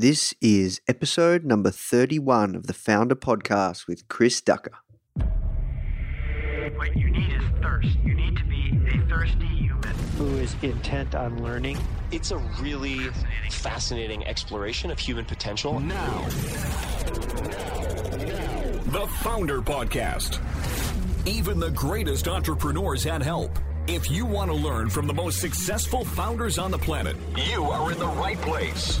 This is episode number 31 of the Foundr Podcast with Chris Ducker. What you need is thirst. You need to be a thirsty human. who is intent on learning. It's a really fascinating exploration of human potential. Now, the Foundr Podcast. Even the greatest entrepreneurs had help. If you want to learn from the most successful founders on the planet, you are in the right place.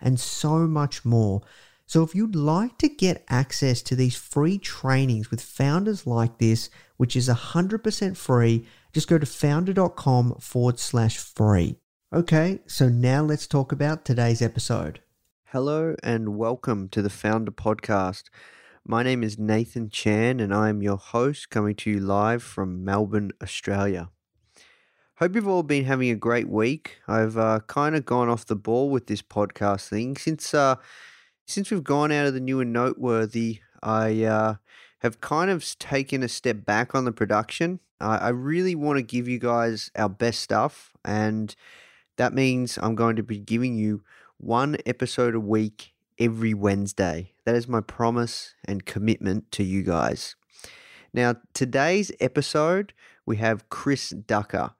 and so much more. So, if you'd like to get access to these free trainings with founders like this, which is 100% free, just go to foundr.com forward slash free. Okay, so now let's talk about today's episode. Hello and welcome to the Foundr Podcast. My name is Nathan Chan and I am your host coming to you live from Melbourne, Australia. Hope you've all been having a great week. I've uh, kind of gone off the ball with this podcast thing since uh, since we've gone out of the new and noteworthy. I uh, have kind of taken a step back on the production. I, I really want to give you guys our best stuff, and that means I'm going to be giving you one episode a week every Wednesday. That is my promise and commitment to you guys. Now, today's episode, we have Chris Ducker.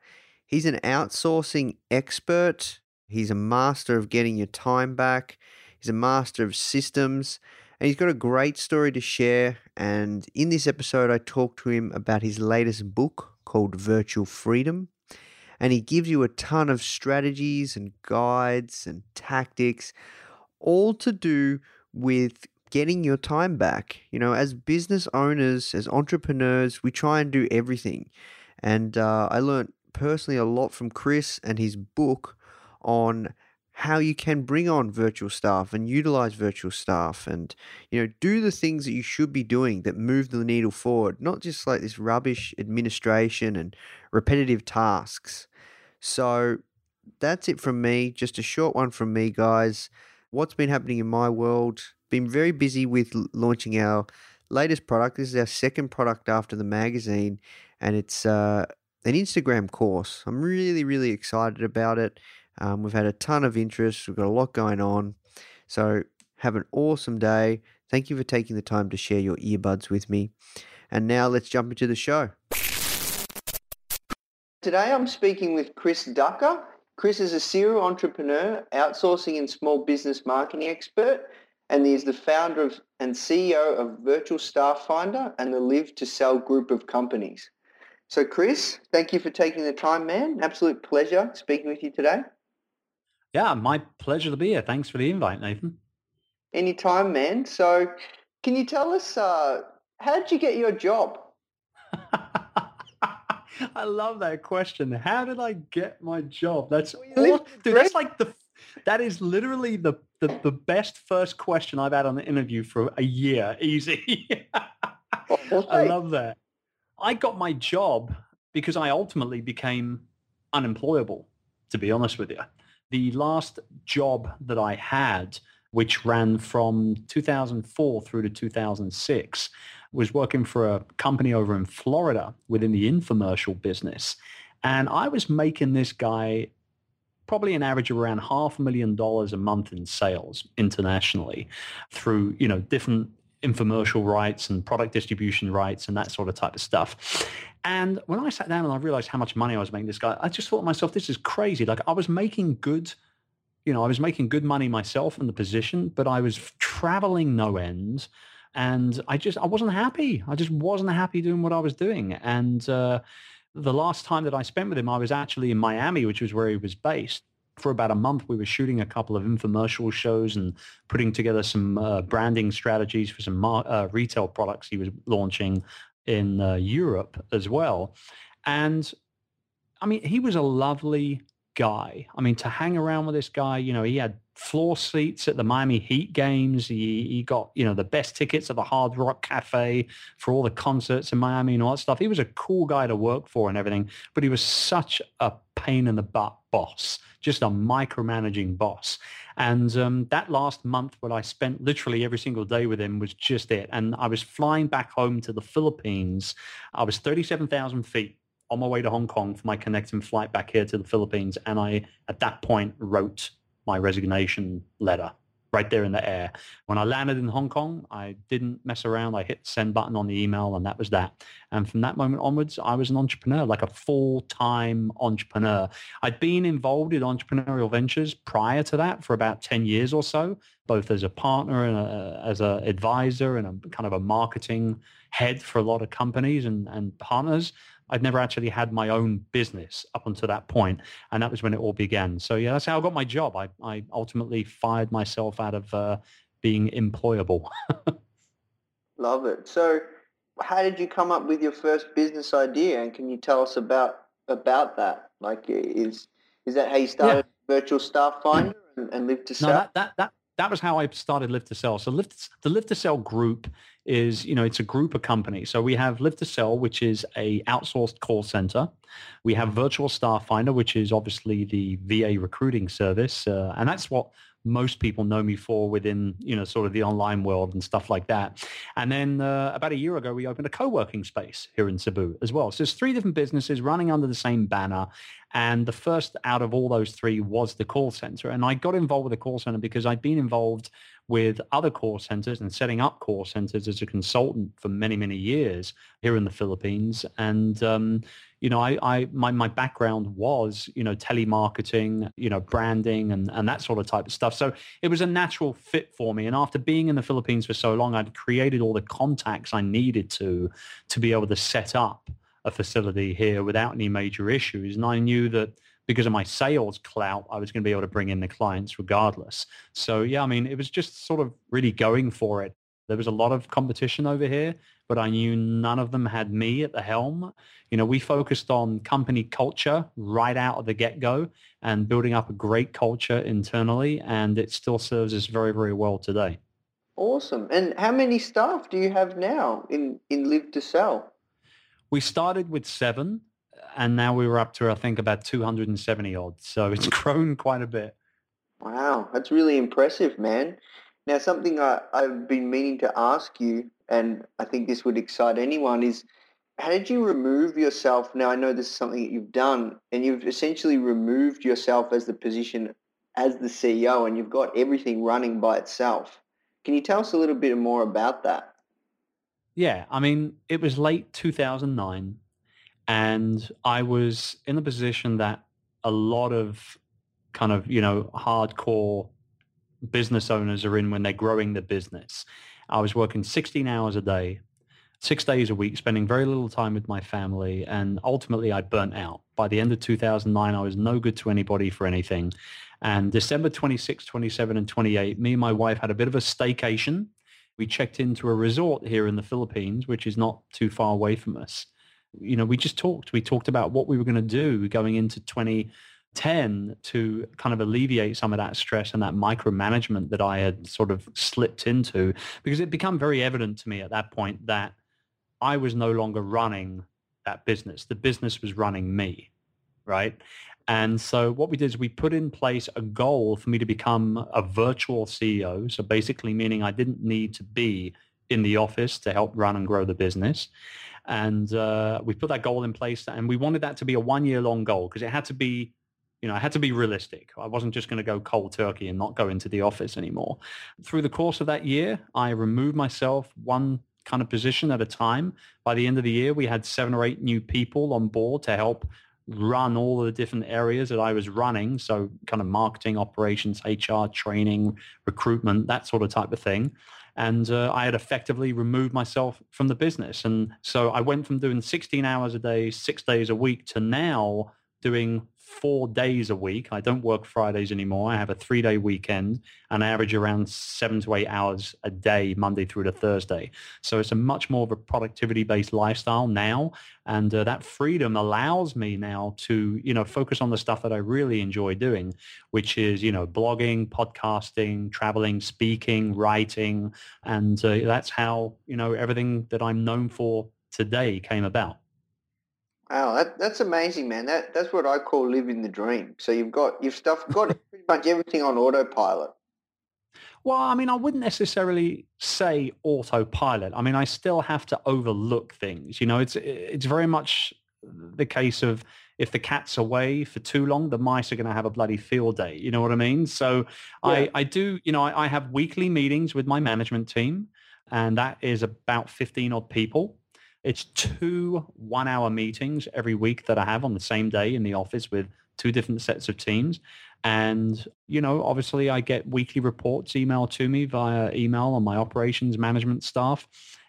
He's an outsourcing expert. He's a master of getting your time back. He's a master of systems. And he's got a great story to share. And in this episode, I talk to him about his latest book called Virtual Freedom. And he gives you a ton of strategies and guides and tactics, all to do with getting your time back. You know, as business owners, as entrepreneurs, we try and do everything. And uh, I learned personally a lot from Chris and his book on how you can bring on virtual staff and utilize virtual staff and you know do the things that you should be doing that move the needle forward not just like this rubbish administration and repetitive tasks. So that's it from me just a short one from me guys. What's been happening in my world? Been very busy with launching our latest product. This is our second product after the magazine and it's uh, an instagram course i'm really really excited about it um, we've had a ton of interest. We've got a lot going on. So have an awesome day. Thank you for taking the time to share your earbuds with me. And now let's jump into the show. Today I'm speaking with Chris Ducker. Chris is a serial entrepreneur, outsourcing and small business marketing expert, and he is the founder of and CEO of Virtual Staff Finder and the Live to Sell group of companies. So Chris, thank you for taking the time, man. Absolute pleasure speaking with you today. Yeah, my pleasure to be here. Thanks for the invite, Nathan. Anytime, man. So, can you tell us uh, how did you get your job? I love that question. How did I get my job? That's you live aw- dude, that's like the that is literally the, the the best first question I've had on the interview for a year. Easy. I love that. I got my job because I ultimately became unemployable, to be honest with you. The last job that I had which ran from 2004 through to 2006. Was working for a company over in Florida within the infomercial business. And I was making this guy probably an average of around half a million dollars a month in sales internationally through, you know, different infomercial rights and product distribution rights and that sort of type of stuff. And when I sat down and I realized how much money I was making this guy, I just thought to myself, this is crazy. Like I was making good, you know, I was making good money myself in the position, but I was traveling no end. And I just, I wasn't happy. I just wasn't happy doing what I was doing. And uh, the last time that I spent with him, I was actually in Miami, which was where he was based. For about a month, we were shooting a couple of infomercial shows and putting together some uh, branding strategies for some mar- uh, retail products he was launching in uh, Europe as well. And I mean, he was a lovely guy. I mean, to hang around with this guy, you know, he had floor seats at the Miami Heat games. He, he got, you know, the best tickets at the Hard Rock Cafe for all the concerts in Miami and all that stuff. He was a cool guy to work for and everything, but he was such a pain in the butt boss, just a micromanaging boss. And um, that last month, what I spent literally every single day with him was just it. And I was flying back home to the Philippines. I was 37,000 feet on my way to Hong Kong for my connecting flight back here to the Philippines. And I, at that point, wrote my resignation letter right there in the air. When I landed in Hong Kong, I didn't mess around. I hit send button on the email and that was that. And from that moment onwards, I was an entrepreneur, like a full-time entrepreneur. I'd been involved in entrepreneurial ventures prior to that for about 10 years or so, both as a partner and a, as an advisor and a kind of a marketing head for a lot of companies and, and partners. I'd never actually had my own business up until that point, and that was when it all began. So yeah, that's how I got my job. I, I ultimately fired myself out of uh, being employable. Love it. So, how did you come up with your first business idea, and can you tell us about about that? Like, is is that how you started yeah. Virtual Staff Finder and, and Live to Sell? No, that, that that that was how I started Live to Sell. So Live to, the Live to Sell group is, you know, it's a group of companies. So we have Live to Sell, which is a outsourced call center. We have Virtual Staff Finder, which is obviously the VA recruiting service. Uh, and that's what most people know me for within, you know, sort of the online world and stuff like that. And then uh, about a year ago, we opened a co-working space here in Cebu as well. So there's three different businesses running under the same banner. And the first out of all those three was the call center. And I got involved with the call center because I'd been involved with other call centers and setting up call centers as a consultant for many, many years here in the Philippines. And, um, you know, I, I my, my background was, you know, telemarketing, you know, branding and, and that sort of type of stuff. So it was a natural fit for me. And after being in the Philippines for so long, I'd created all the contacts I needed to to be able to set up a facility here without any major issues. And I knew that because of my sales clout, I was going to be able to bring in the clients regardless. So yeah, I mean, it was just sort of really going for it. There was a lot of competition over here, but I knew none of them had me at the helm. You know, we focused on company culture right out of the get-go and building up a great culture internally, and it still serves us very, very well today. Awesome. And how many staff do you have now in, in Live to Sell? We started with seven, and now we were up to, I think, about 270 odd. So it's grown quite a bit. Wow, that's really impressive, man. Now, something I, I've been meaning to ask you, and I think this would excite anyone, is how did you remove yourself? Now, I know this is something that you've done, and you've essentially removed yourself as the position as the CEO, and you've got everything running by itself. Can you tell us a little bit more about that? Yeah, I mean, it was late 2009, and I was in a position that a lot of kind of, you know, hardcore business owners are in when they're growing their business. I was working 16 hours a day, six days a week, spending very little time with my family. And ultimately, I burnt out. By the end of 2009, I was no good to anybody for anything. And December 26, 27, and 28, me and my wife had a bit of a staycation. We checked into a resort here in the Philippines, which is not too far away from us. You know, we just talked. We talked about what we were going to do going into 2010 to kind of alleviate some of that stress and that micromanagement that I had sort of slipped into because it became very evident to me at that point that I was no longer running that business. The business was running me, right? And so what we did is we put in place a goal for me to become a virtual CEO. So basically meaning I didn't need to be in the office to help run and grow the business. And uh, we put that goal in place and we wanted that to be a one year long goal because it had to be, you know, it had to be realistic. I wasn't just going to go cold turkey and not go into the office anymore. Through the course of that year, I removed myself one kind of position at a time. By the end of the year, we had seven or eight new people on board to help run all the different areas that I was running. So kind of marketing, operations, HR, training, recruitment, that sort of type of thing. And uh, I had effectively removed myself from the business. And so I went from doing 16 hours a day, six days a week to now doing four days a week. I don't work Fridays anymore. I have a three day weekend and I average around seven to eight hours a day, Monday through to Thursday. So it's a much more of a productivity based lifestyle now. And uh, that freedom allows me now to, you know, focus on the stuff that I really enjoy doing, which is, you know, blogging, podcasting, traveling, speaking, writing. And uh, that's how, you know, everything that I'm known for today came about. Wow, that, that's amazing, man. That that's what I call living the dream. So you've got you've stuff got pretty much everything on autopilot. Well, I mean, I wouldn't necessarily say autopilot. I mean, I still have to overlook things. You know, it's it's very much the case of if the cat's away for too long, the mice are going to have a bloody field day. You know what I mean? So yeah. I, I do, you know, I, I have weekly meetings with my management team, and that is about 15 odd people. It's two one-hour meetings every week that I have on the same day in the office with two different sets of teams. And, you know, obviously I get weekly reports emailed to me via email on my operations management staff.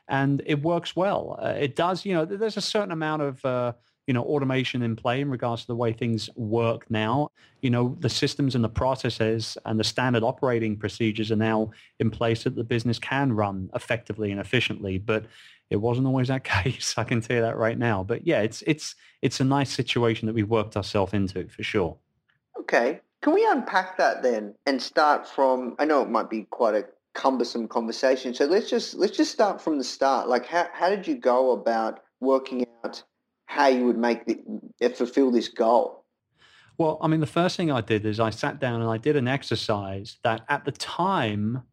And it works well. Uh, it does, you know, there's a certain amount of, uh, you know, automation in play in regards to the way things work now. You know, the systems and the processes and the standard operating procedures are now in place that the business can run effectively and efficiently. But it wasn't always that case. I can tell you that right now. But yeah, it's it's it's a nice situation that we've worked ourselves into for sure. Okay, can we unpack that then and start from? I know it might be quite a cumbersome conversation, so let's just let's just start from the start. Like, how how did you go about working out how you would make the uh, fulfill this goal? Well, I mean, the first thing I did is I sat down and I did an exercise that at the time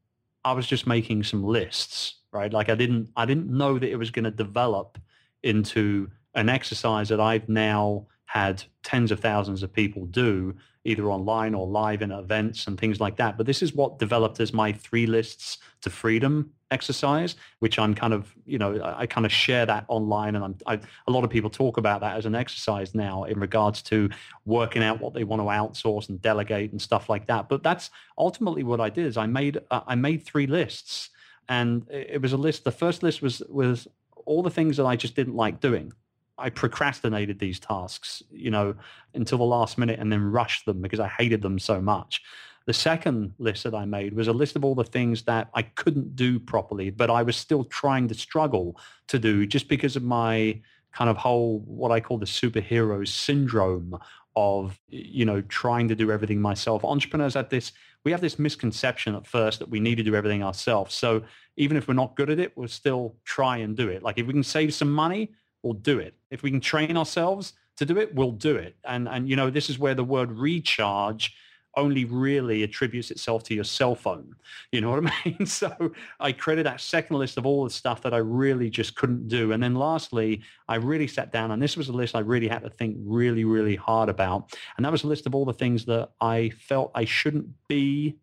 I was just making some lists right? Like I didn't I didn't know that it was going to develop into an exercise that I've now had tens of thousands of people do either online or live in events and things like that. But this is what developed as my three lists to freedom exercise, which I'm kind of, you know, I, kind of share that online. And I'm, I, a lot of people talk about that as an exercise now in regards to working out what they want to outsource and delegate and stuff like that. But that's ultimately what I did is I made, uh, I made three lists and it was a list. The first list was was all the things that I just didn't like doing. I procrastinated these tasks, you know, until the last minute and then rushed them because I hated them so much. The second list that I made was a list of all the things that I couldn't do properly, but I was still trying to struggle to do just because of my kind of whole, what I call the superhero syndrome of, you know, trying to do everything myself. Entrepreneurs have this we have this misconception at first that we need to do everything ourselves. So even if we're not good at it, we'll still try and do it. Like if we can save some money, we'll do it. If we can train ourselves to do it, we'll do it. And and you know, this is where the word recharge only really attributes itself to your cell phone. You know what I mean? So I created that second list of all the stuff that I really just couldn't do. And then lastly, I really sat down and this was a list I really had to think really, really hard about. And that was a list of all the things that I felt I shouldn't be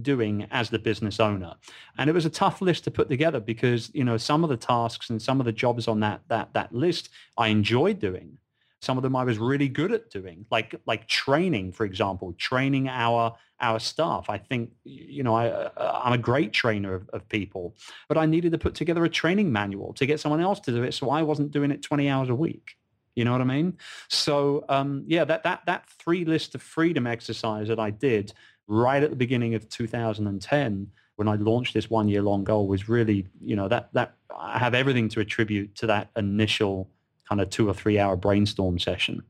doing as the business owner. And it was a tough list to put together because, you know, some of the tasks and some of the jobs on that that that list I enjoyed doing. Some of them I was really good at doing, like like training, for example, training our our staff. I think you know I uh, I'm a great trainer of, of people, but I needed to put together a training manual to get someone else to do it, so I wasn't doing it 20 hours a week. You know what I mean? So um, yeah, that that that three list of freedom exercise that I did right at the beginning of 2010 when I launched this one year long goal was really, you know, that that I have everything to attribute to that initial kind of two or three hour brainstorm session.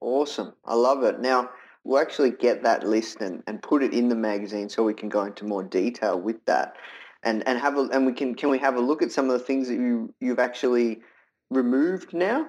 Awesome. I love it. Now, we'll actually get that list and, and put it in the magazine so we can go into more detail with that. And and have a and we can can we have a look at some of the things that you you've actually removed now?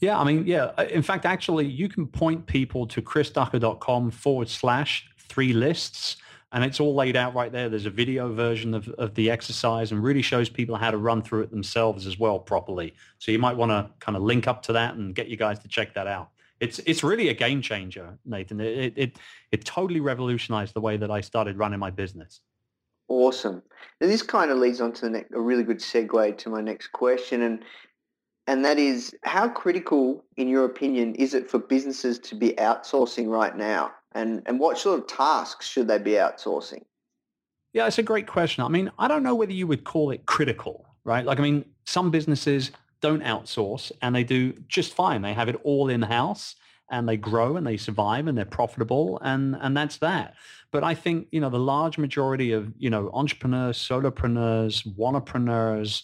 Yeah, I mean, yeah. uh, In fact, actually, you can point people to chrisducker.com forward slash three lists, and it's all laid out right there. There's a video version of, of the exercise and really shows people how to run through it themselves as well properly. So you might want to kind of link up to that and get you guys to check that out. It's it's really a game changer, Nathan. It it it, totally revolutionized the way that I started running my business. Awesome. Now, this kind of leads on to the ne- a really good segue to my next question, and and that is, how critical, in your opinion, is it for businesses to be outsourcing right now, and and what sort of tasks should they be outsourcing? Yeah, it's a great question. I mean, I don't know whether you would call it critical, right? Like, I mean, some businesses don't outsource and they do just fine. They have it all in house and they grow and they survive and they're profitable and and that's that. But I think, you know, the large majority of, you know, entrepreneurs, solopreneurs, wannapreneurs,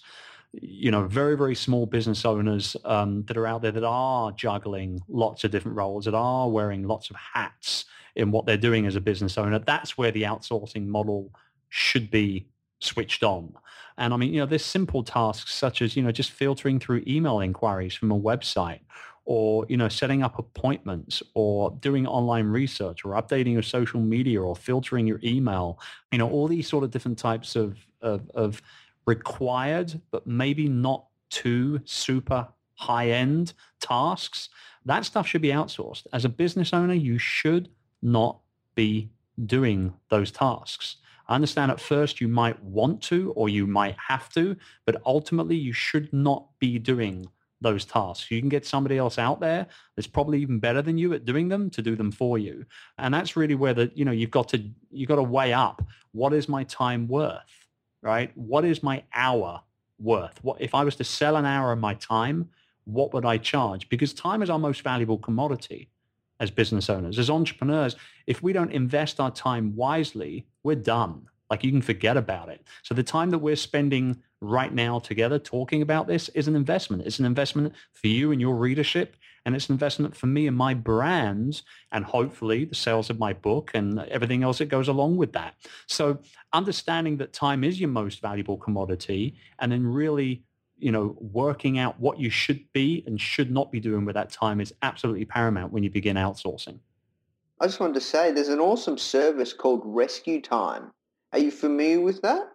you know, very, very small business owners um, that are out there that are juggling lots of different roles, that are wearing lots of hats in what they're doing as a business owner. That's where the outsourcing model should be switched on. And I mean, you know, there's simple tasks such as, you know, just filtering through email inquiries from a website or, you know, setting up appointments or doing online research or updating your social media or filtering your email, you know, all these sort of different types of, of, of required, but maybe not too super high end tasks. That stuff should be outsourced. As a business owner, you should not be doing those tasks. I understand at first you might want to or you might have to, but ultimately you should not be doing those tasks. You can get somebody else out there that's probably even better than you at doing them to do them for you. And that's really where the, you know, you've got to you've got to weigh up what is my time worth, right? What is my hour worth? What if I was to sell an hour of my time, what would I charge? Because time is our most valuable commodity as business owners, as entrepreneurs, if we don't invest our time wisely, we're done. Like you can forget about it. So the time that we're spending right now together talking about this is an investment. It's an investment for you and your readership. And it's an investment for me and my brands and hopefully the sales of my book and everything else that goes along with that. So understanding that time is your most valuable commodity and then really you know, working out what you should be and should not be doing with that time is absolutely paramount when you begin outsourcing. I just wanted to say there's an awesome service called Rescue Time. Are you familiar with that?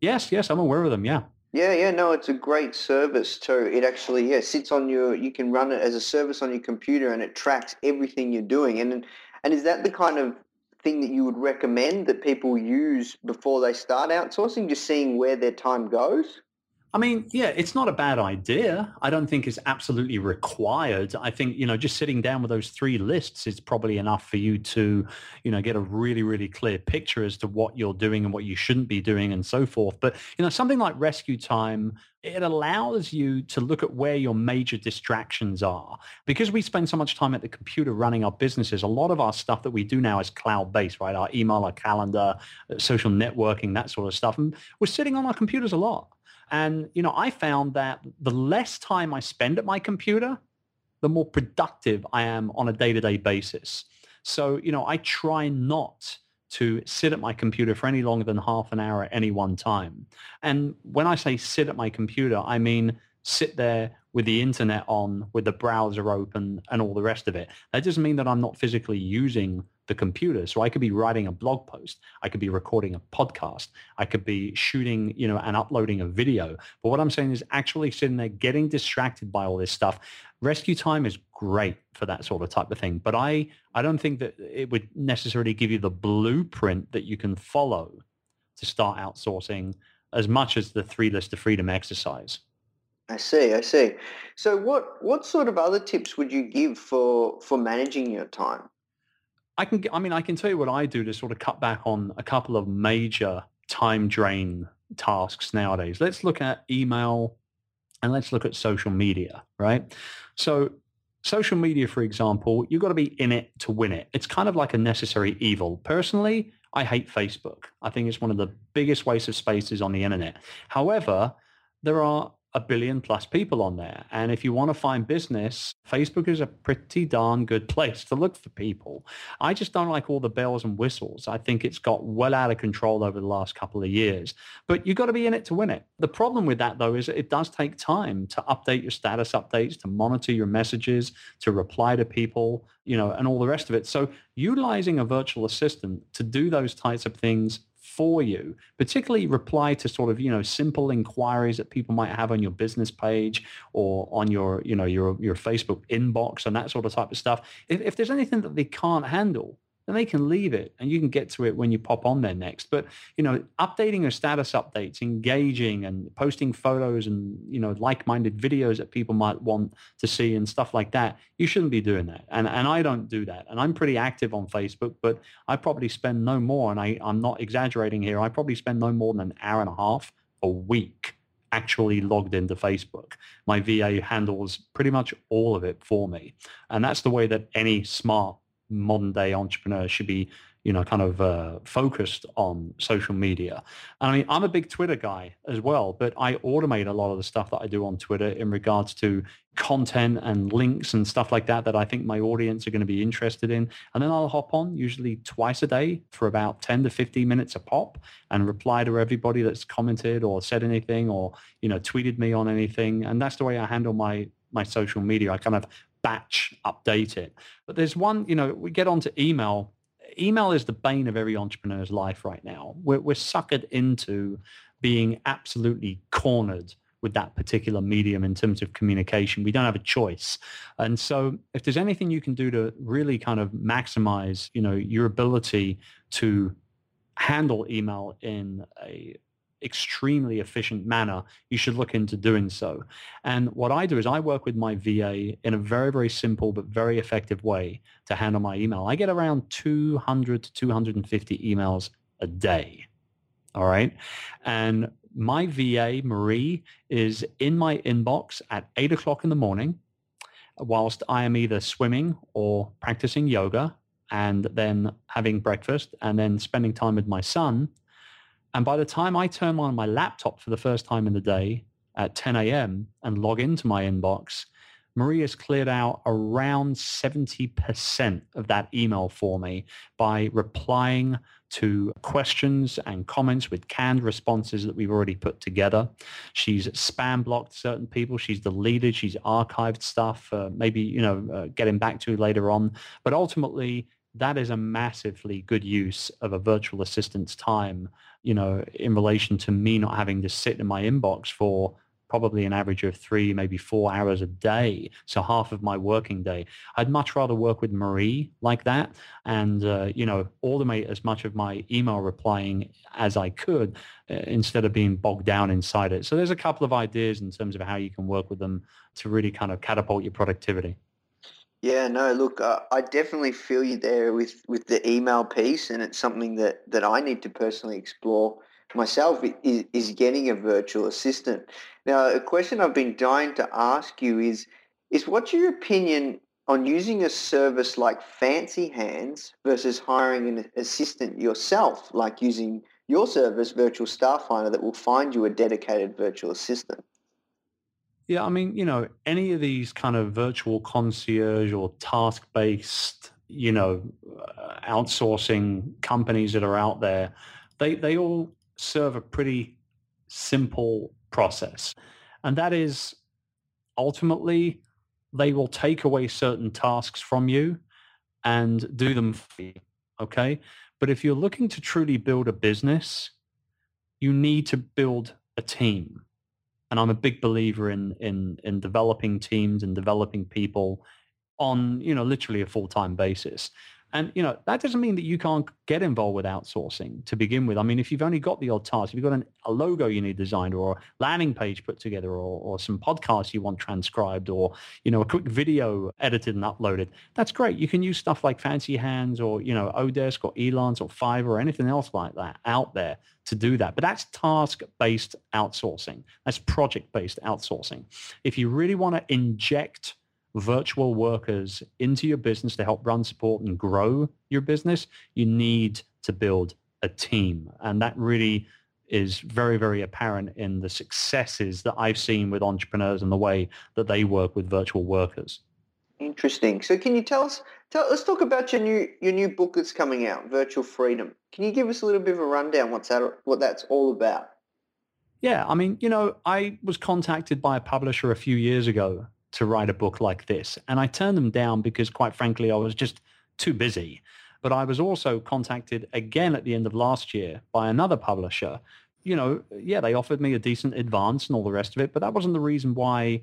Yes, yes, I'm aware of them. Yeah. Yeah, yeah, no, it's a great service too. It actually, yeah, sits on your. You can run it as a service on your computer, and it tracks everything you're doing. And and is that the kind of thing that you would recommend that people use before they start outsourcing, just seeing where their time goes? I mean, yeah, it's not a bad idea. I don't think it's absolutely required. I think, you know, just sitting down with those three lists is probably enough for you to, you know, get a really, really clear picture as to what you're doing and what you shouldn't be doing and so forth. But, you know, something like Rescue Time, it allows you to look at where your major distractions are. Because we spend so much time at the computer running our businesses, a lot of our stuff that we do now is cloud-based, right? Our email, our calendar, uh, social networking, that sort of stuff. And we're sitting on our computers a lot. And, you know, I found that the less time I spend at my computer, the more productive I am on a day-to-day basis. So, you know, I try not to sit at my computer for any longer than half an hour at any one time. And when I say sit at my computer, I mean sit there with the internet on, with the browser open and all the rest of it. That doesn't mean that I'm not physically using the computer. So I could be writing a blog post. I could be recording a podcast. I could be shooting, you know, and uploading a video. But what I'm saying is actually sitting there getting distracted by all this stuff. Rescue time is great for that sort of type of thing. But I, I don't think that it would necessarily give you the blueprint that you can follow to start outsourcing as much as the three list of freedom exercise. I see, I see. So what what sort of other tips would you give for for managing your time? I can, I mean, I can tell you what I do to sort of cut back on a couple of major time drain tasks nowadays. Let's look at email and let's look at social media, right? So social media, for example, you've got to be in it to win it. It's kind of like a necessary evil. Personally, I hate Facebook. I think it's one of the biggest waste of spaces on the internet. However, there are a billion plus people on there. And if you want to find business, Facebook is a pretty darn good place to look for people. I just don't like all the bells and whistles. I think it's got well out of control over the last couple of years. But you've got to be in it to win it. The problem with that, though, is it does take time to update your status updates, to monitor your messages, to reply to people, you know, and all the rest of it. So utilizing a virtual assistant to do those types of things for you, particularly reply to sort of, you know, simple inquiries that people might have on your business page or on your, you know, your, your Facebook inbox and that sort of type of stuff. If, if there's anything that they can't handle, then they can leave it and you can get to it when you pop on there next. But, you know, updating your status updates, engaging and posting photos and, you know, like-minded videos that people might want to see and stuff like that, you shouldn't be doing that. And, and I don't do that. And I'm pretty active on Facebook, but I probably spend no more, and I, I'm not exaggerating here, I probably spend no more than an hour and a half a week actually logged into Facebook. My VA handles pretty much all of it for me. And that's the way that any smart modern day entrepreneurs should be you know, kind of uh, focused on social media. And I mean, I'm a big Twitter guy as well, but I automate a lot of the stuff that I do on Twitter in regards to content and links and stuff like that that I think my audience are going to be interested in. And then I'll hop on usually twice a day for about 10 to 15 minutes a pop and reply to everybody that's commented or said anything or, you know, tweeted me on anything. And that's the way I handle my my social media. I kind of batch update it. But there's one, you know, we get onto email. Email is the bane of every entrepreneur's life right now. We're, we're suckered into being absolutely cornered with that particular medium in terms of communication. We don't have a choice. And so if there's anything you can do to really kind of maximize, you know, your ability to handle email in a extremely efficient manner, you should look into doing so. And what I do is I work with my VA in a very, very simple but very effective way to handle my email. I get around 200 to 250 emails a day. All right. And my VA, Marie, is in my inbox at 8 o'clock in the morning whilst I am either swimming or practicing yoga and then having breakfast and then spending time with my son and by the time I turn on my laptop for the first time in the day at 10 a.m. and log into my inbox, Maria's cleared out around 70% of that email for me by replying to questions and comments with canned responses that we've already put together. She's spam blocked certain people. She's deleted. She's archived stuff, uh, maybe, you know, uh, getting back to later on. But ultimately, that is a massively good use of a virtual assistant's time, you know, in relation to me not having to sit in my inbox for probably an average of three, maybe four hours a day. So half of my working day. I'd much rather work with Marie like that and, uh, you know, automate as much of my email replying as I could uh, instead of being bogged down inside it. So there's a couple of ideas in terms of how you can work with them to really kind of catapult your productivity. Yeah, no, look, uh, I definitely feel you there with, with the email piece, and it's something that, that I need to personally explore myself is, is getting a virtual assistant. Now, a question I've been dying to ask you is, is what's your opinion on using a service like Fancy Hands versus hiring an assistant yourself, like using your service, Virtual Staff Finder, that will find you a dedicated virtual assistant? Yeah, I mean, you know, any of these kind of virtual concierge or task-based, you know, uh, outsourcing companies that are out there, they they all serve a pretty simple process. And that is ultimately they will take away certain tasks from you and do them for you. Okay. But if you're looking to truly build a business, you need to build a team and I'm a big believer in in in developing teams and developing people on you know literally a full time basis. And you know that doesn't mean that you can't get involved with outsourcing to begin with. I mean, if you've only got the odd task, if you've got an, a logo you need designed, or a landing page put together, or, or some podcasts you want transcribed, or you know a quick video edited and uploaded, that's great. You can use stuff like Fancy Hands, or you know Odesk, or Elance, or Fiverr, or anything else like that out there to do that. But that's task-based outsourcing. That's project-based outsourcing. If you really want to inject virtual workers into your business to help run support and grow your business, you need to build a team. And that really is very, very apparent in the successes that I've seen with entrepreneurs and the way that they work with virtual workers. Interesting. So can you tell us, tell, let's talk about your new, your new book that's coming out, Virtual Freedom. Can you give us a little bit of a rundown what's that, what that's all about? Yeah, I mean, you know, I was contacted by a publisher a few years ago to write a book like this, and I turned them down because, quite frankly, I was just too busy. But I was also contacted again at the end of last year by another publisher. You know, yeah, they offered me a decent advance and all the rest of it, but that wasn't the reason why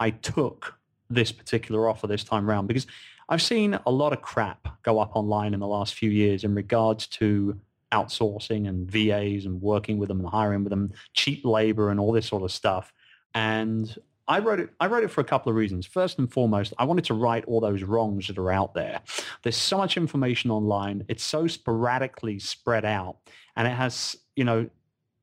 I took this particular offer this time around because I've seen a lot of crap go up online in the last few years in regards to outsourcing and VAs and working with them and hiring with them, cheap labor and all this sort of stuff. And I wrote it. I wrote it for a couple of reasons. First and foremost, I wanted to right all those wrongs that are out there. There's so much information online. It's so sporadically spread out, and it has, you know,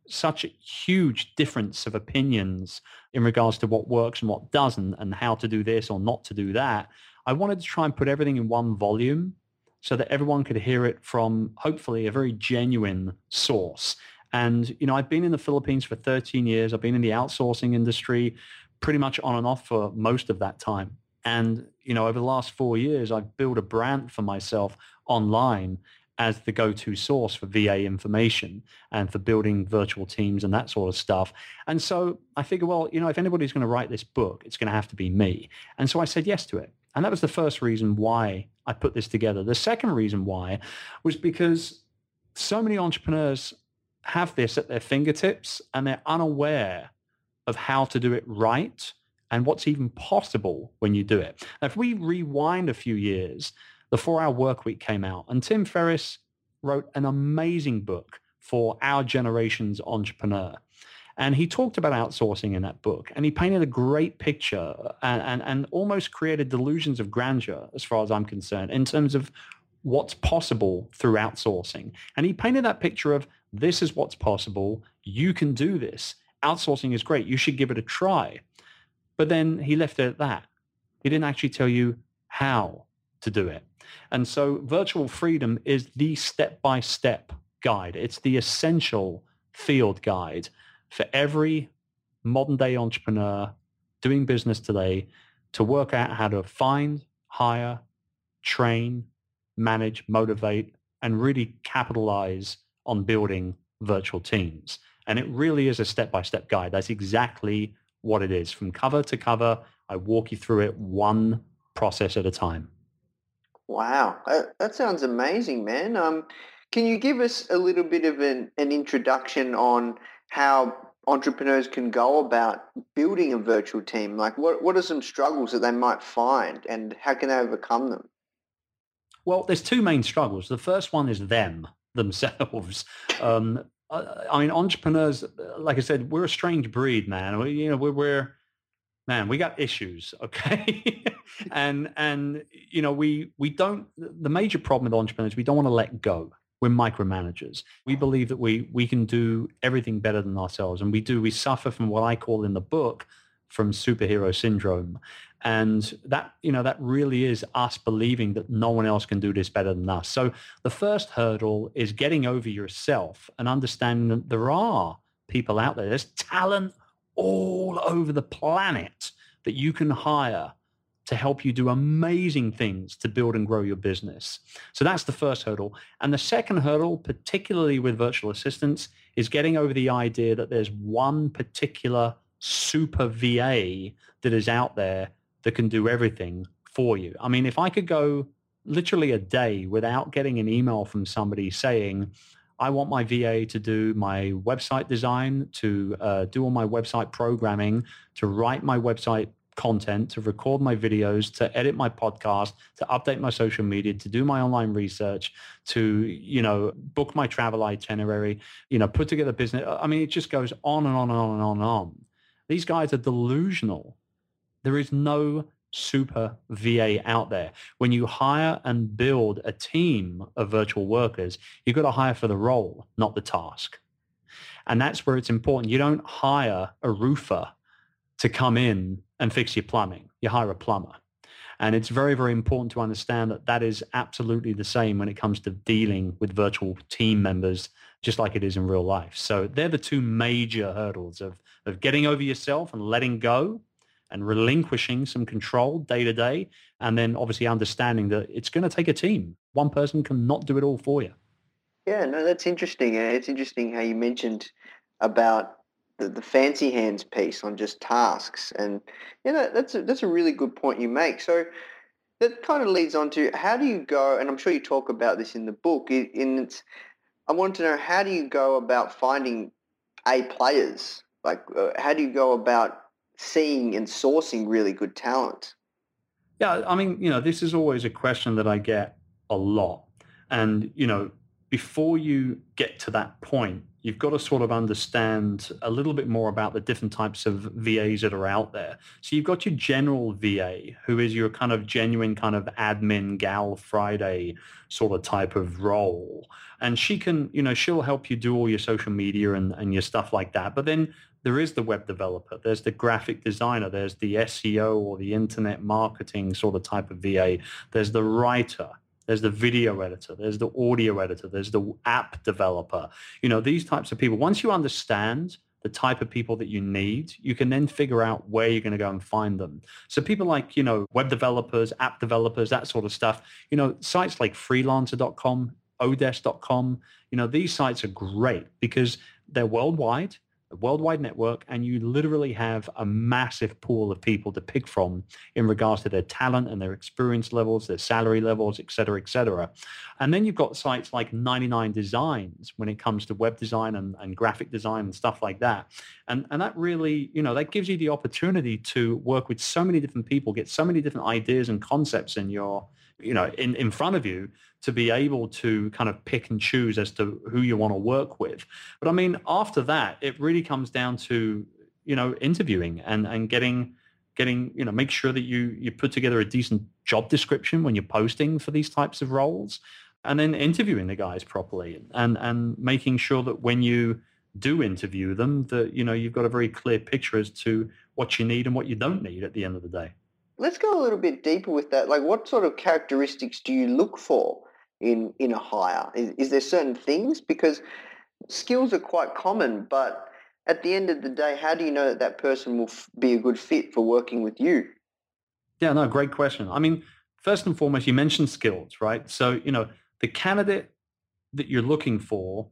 such a huge difference of opinions in regards to what works and what doesn't, and how to do this or not to do that. I wanted to try and put everything in one volume so that everyone could hear it from hopefully a very genuine source. And, you know, I've been in the Philippines for 13 years. I've been in the outsourcing industry pretty much on and off for most of that time. And, you know, over the last four years, I've built a brand for myself online as the go-to source for VA information and for building virtual teams and that sort of stuff. And so I figured, well, you know, if anybody's going to write this book, it's going to have to be me. And so I said yes to it. And that was the first reason why I put this together. The second reason why was because so many entrepreneurs have this at their fingertips and they're unaware of how to do it right and what's even possible when you do it. Now, if we rewind a few years, the four-hour work week came out and Tim Ferriss wrote an amazing book for our generation's entrepreneur. And he talked about outsourcing in that book and he painted a great picture and, and, and almost created delusions of grandeur, as far as I'm concerned, in terms of what's possible through outsourcing. And he painted that picture of this is what's possible. You can do this outsourcing is great. You should give it a try. But then he left it at that. He didn't actually tell you how to do it. And so virtual freedom is the step-by-step guide. It's the essential field guide for every modern day entrepreneur doing business today to work out how to find, hire, train, manage, motivate, and really capitalize on building virtual teams. And it really is a step-by-step guide. That's exactly what it is. From cover to cover, I walk you through it one process at a time. Wow, that, that sounds amazing, man. Um, can you give us a little bit of an, an introduction on how entrepreneurs can go about building a virtual team? Like what, what are some struggles that they might find and how can they overcome them? Well, there's two main struggles. The first one is them themselves. Um, I mean, entrepreneurs, like I said, we're a strange breed, man. We, you know, we're, we're man, we got issues, okay? and and you know, we we don't. The major problem with entrepreneurs, we don't want to let go. We're micromanagers. We believe that we we can do everything better than ourselves, and we do. We suffer from what I call in the book from superhero syndrome. And that, you know, that really is us believing that no one else can do this better than us. So the first hurdle is getting over yourself and understanding that there are people out there. There's talent all over the planet that you can hire to help you do amazing things to build and grow your business. So that's the first hurdle. And the second hurdle, particularly with virtual assistants, is getting over the idea that there's one particular super VA that is out there that can do everything for you. I mean, if I could go literally a day without getting an email from somebody saying, I want my VA to do my website design, to uh, do all my website programming, to write my website content, to record my videos, to edit my podcast, to update my social media, to do my online research, to, you know, book my travel itinerary, you know, put together business. I mean, it just goes on and on and on and on and on. These guys are delusional. There is no super VA out there. When you hire and build a team of virtual workers, you've got to hire for the role, not the task. And that's where it's important. You don't hire a roofer to come in and fix your plumbing. You hire a plumber. And it's very, very important to understand that that is absolutely the same when it comes to dealing with virtual team members, just like it is in real life. So they're the two major hurdles of, of getting over yourself and letting go and relinquishing some control day to day. And then obviously understanding that it's going to take a team. One person cannot do it all for you. Yeah, no, that's interesting. It's interesting how you mentioned about the, the fancy hands piece on just tasks. And, you know, that's a, that's a really good point you make. So that kind of leads on to how do you go, and I'm sure you talk about this in the book, in, it's, I want to know how do you go about finding A players? Like, uh, how do you go about seeing and sourcing really good talent? Yeah, I mean, you know, this is always a question that I get a lot. And, you know, before you get to that point, you've got to sort of understand a little bit more about the different types of VAs that are out there. So you've got your general VA, who is your kind of genuine kind of admin gal Friday sort of type of role. And she can, you know, she'll help you do all your social media and, and your stuff like that. But then there is the web developer, there's the graphic designer, there's the SEO or the internet marketing sort of type of VA, there's the writer, there's the video editor, there's the audio editor, there's the app developer. You know, these types of people, once you understand the type of people that you need, you can then figure out where you're going to go and find them. So people like, you know, web developers, app developers, that sort of stuff, you know, sites like freelancer.com, odesk.com, you know, these sites are great because they're worldwide a worldwide network, and you literally have a massive pool of people to pick from in regards to their talent and their experience levels, their salary levels, et cetera, et cetera. And then you've got sites like 99 Designs when it comes to web design and, and graphic design and stuff like that. And, and that really, you know, that gives you the opportunity to work with so many different people, get so many different ideas and concepts in your you know, in, in front of you to be able to kind of pick and choose as to who you want to work with. But I mean, after that, it really comes down to, you know, interviewing and, and getting, getting, you know, make sure that you, you put together a decent job description when you're posting for these types of roles and then interviewing the guys properly and, and making sure that when you do interview them, that, you know, you've got a very clear picture as to what you need and what you don't need at the end of the day let's go a little bit deeper with that. Like, what sort of characteristics do you look for in in a hire? Is, is there certain things because skills are quite common, but at the end of the day, how do you know that that person will f- be a good fit for working with you? Yeah, no, great question. I mean, first and foremost, you mentioned skills, right? So, you know, the candidate that you're looking for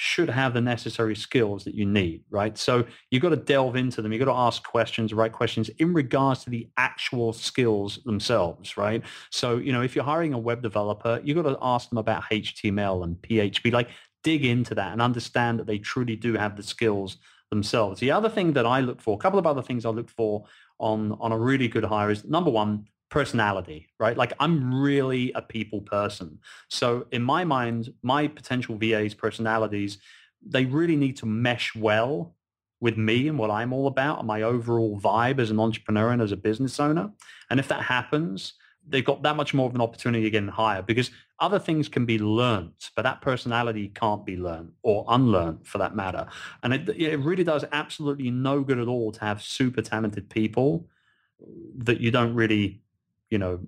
should have the necessary skills that you need, right? So you've got to delve into them. You've got to ask questions, right questions in regards to the actual skills themselves, right? So, you know, if you're hiring a web developer, you've got to ask them about HTML and PHP, like dig into that and understand that they truly do have the skills themselves. The other thing that I look for, a couple of other things I look for on, on a really good hire is number one, personality, right? Like I'm really a people person. So in my mind, my potential VA's personalities, they really need to mesh well with me and what I'm all about and my overall vibe as an entrepreneur and as a business owner. And if that happens, they've got that much more of an opportunity to get higher because other things can be learned, but that personality can't be learned or unlearned for that matter. And it, it really does absolutely no good at all to have super talented people that you don't really you know,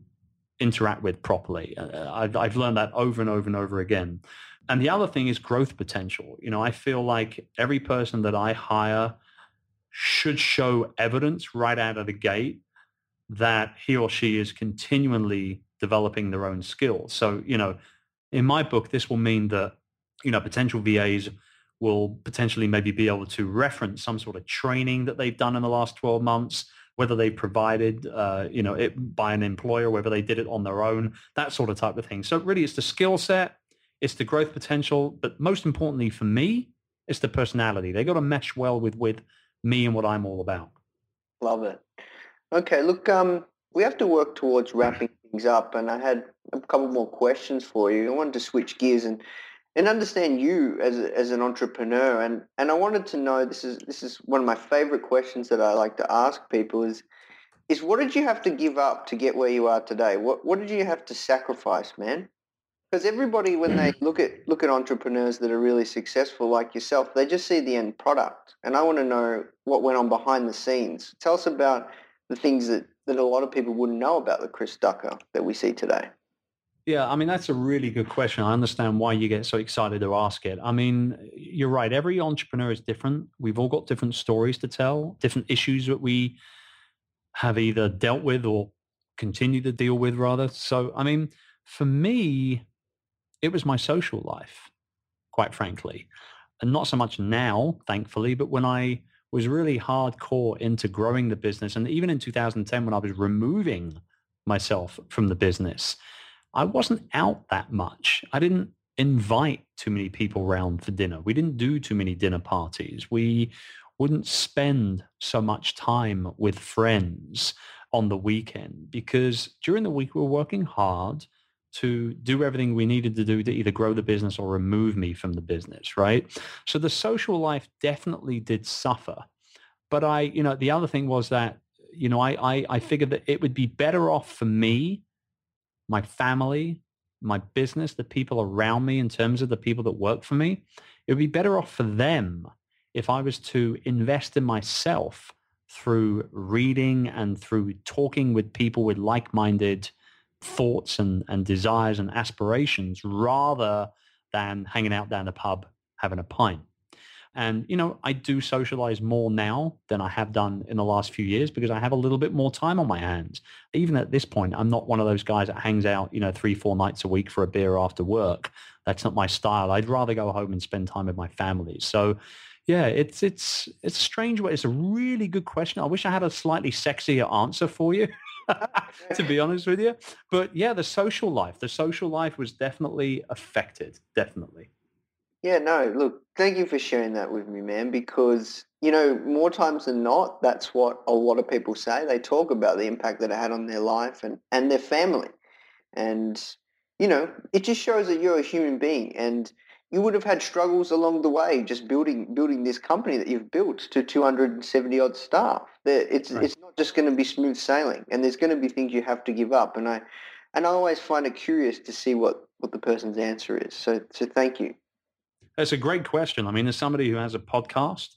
interact with properly. Uh, I've, I've learned that over and over and over again. And the other thing is growth potential. You know, I feel like every person that I hire should show evidence right out of the gate that he or she is continually developing their own skills. So, you know, in my book, this will mean that, you know, potential VAs will potentially maybe be able to reference some sort of training that they've done in the last 12 months, whether they provided, uh, you know, it by an employer, whether they did it on their own, that sort of type of thing. So really it's the skill set, it's the growth potential, but most importantly for me, it's the personality. They got to mesh well with, with me and what I'm all about. Love it. Okay, look, um, we have to work towards wrapping things up, and I had a couple more questions for you. I wanted to switch gears and and understand you as as an entrepreneur and and I wanted to know this is this is one of my favorite questions that I like to ask people is is what did you have to give up to get where you are today? What what did you have to sacrifice man? Because everybody when they look at look at entrepreneurs that are really successful like yourself they just see the end product and I want to know what went on behind the scenes. Tell us about the things that that a lot of people wouldn't know about the Chris Ducker that we see today? Yeah, I mean, that's a really good question. I understand why you get so excited to ask it. I mean, you're right. Every entrepreneur is different. We've all got different stories to tell, different issues that we have either dealt with or continue to deal with, rather. So, I mean, for me, it was my social life, quite frankly. And not so much now, thankfully, but when I was really hardcore into growing the business. And even in 2010, when I was removing myself from the business, I wasn't out that much. I didn't invite too many people around for dinner. We didn't do too many dinner parties. We wouldn't spend so much time with friends on the weekend because during the week we were working hard to do everything we needed to do to either grow the business or remove me from the business, right? So the social life definitely did suffer. But I, you know, the other thing was that, you know, I, I, I figured that it would be better off for me, my family, my business, the people around me in terms of the people that work for me. It would be better off for them if I was to invest in myself through reading and through talking with people with like-minded thoughts and, and desires and aspirations rather than hanging out down the pub having a pint. And, you know, I do socialize more now than I have done in the last few years because I have a little bit more time on my hands. Even at this point, I'm not one of those guys that hangs out, you know, three, four nights a week for a beer after work. That's not my style. I'd rather go home and spend time with my family. So, yeah, it's it's it's a strange way. It's a really good question. I wish I had a slightly sexier answer for you. to be honest with you. But yeah, the social life, the social life was definitely affected, definitely. Yeah, no, look, thank you for sharing that with me, man, because, you know, more times than not, that's what a lot of people say. They talk about the impact that it had on their life and, and their family. And, you know, it just shows that you're a human being and you would have had struggles along the way just building building this company that you've built to 270 odd staff. That It's right. it's not just going to be smooth sailing, and there's going to be things you have to give up. And I and I always find it curious to see what what the person's answer is. So so thank you. That's a great question. I mean, as somebody who has a podcast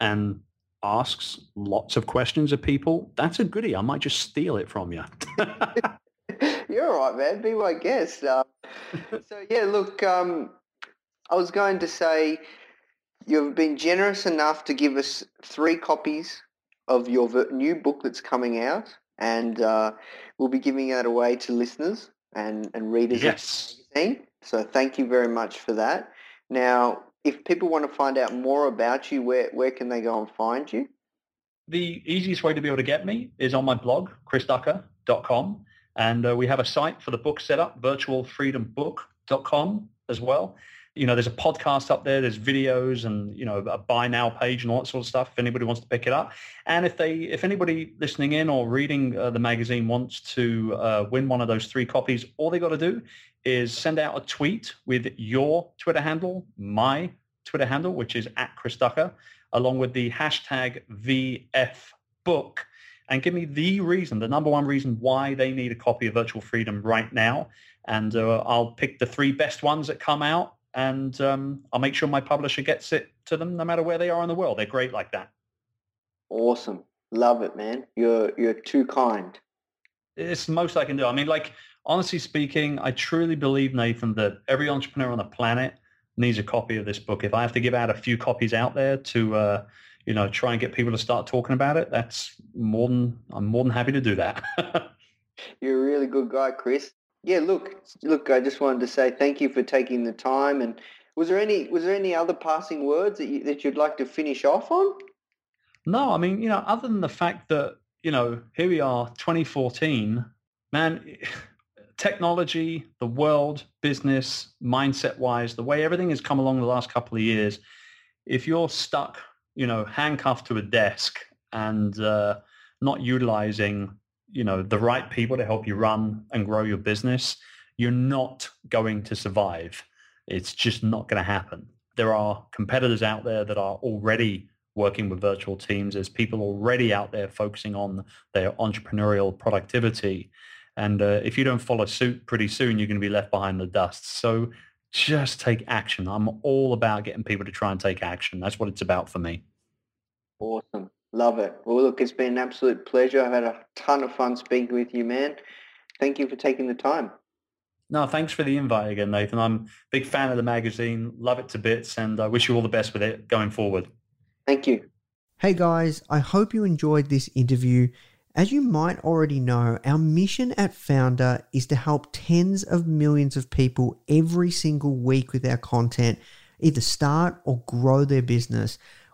and asks lots of questions of people, that's a goodie. I might just steal it from you. You're all right, man. Be my guest. Uh, so yeah, look, um, I was going to say you've been generous enough to give us three copies of your new book that's coming out, and uh, we'll be giving that away to listeners and, and readers yes. of the magazine. So thank you very much for that. Now, if people want to find out more about you, where, where can they go and find you? The easiest way to be able to get me is on my blog, chrisducker.com. And uh, we have a site for the book setup, virtualfreedombook.com as well you know, there's a podcast up there, there's videos and, you know, a buy now page and all that sort of stuff if anybody wants to pick it up. And if they, if anybody listening in or reading uh, the magazine wants to uh, win one of those three copies, all they got to do is send out a tweet with your Twitter handle, my Twitter handle, which is at Chris Ducker, along with the hashtag VFBook and give me the reason, the number one reason why they need a copy of Virtual Freedom right now. And uh, I'll pick the three best ones that come out and um, I'll make sure my publisher gets it to them no matter where they are in the world. They're great like that. Awesome. Love it, man. You're you're too kind. It's the most I can do. I mean, like honestly speaking, I truly believe, Nathan, that every entrepreneur on the planet needs a copy of this book. If I have to give out a few copies out there to uh, you know, try and get people to start talking about it, that's more than I'm more than happy to do that. You're a really good guy, Chris. Yeah, look, look. I just wanted to say thank you for taking the time. And was there any was there any other passing words that you, that you'd like to finish off on? No, I mean, you know, other than the fact that you know, here we are, 2014. Man, technology, the world, business, mindset-wise, the way everything has come along the last couple of years. If you're stuck, you know, handcuffed to a desk and uh, not utilizing you know the right people to help you run and grow your business you're not going to survive. It's just not going to happen. There are competitors out there that are already working with virtual teams. There's people already out there focusing on their entrepreneurial productivity. And uh, if you don't follow suit pretty soon you're going to be left behind the dust. So just take action. I'm all about getting people to try and take action. That's what it's about for me. Awesome Love it. Well, look, it's been an absolute pleasure. I've had a ton of fun speaking with you, man. Thank you for taking the time. No, thanks for the invite again, Nathan. I'm a big fan of the magazine, love it to bits, and I wish you all the best with it going forward. Thank you. Hey guys, I hope you enjoyed this interview. As you might already know, our mission at Foundr is to help tens of millions of people every single week with our content, either start or grow their business,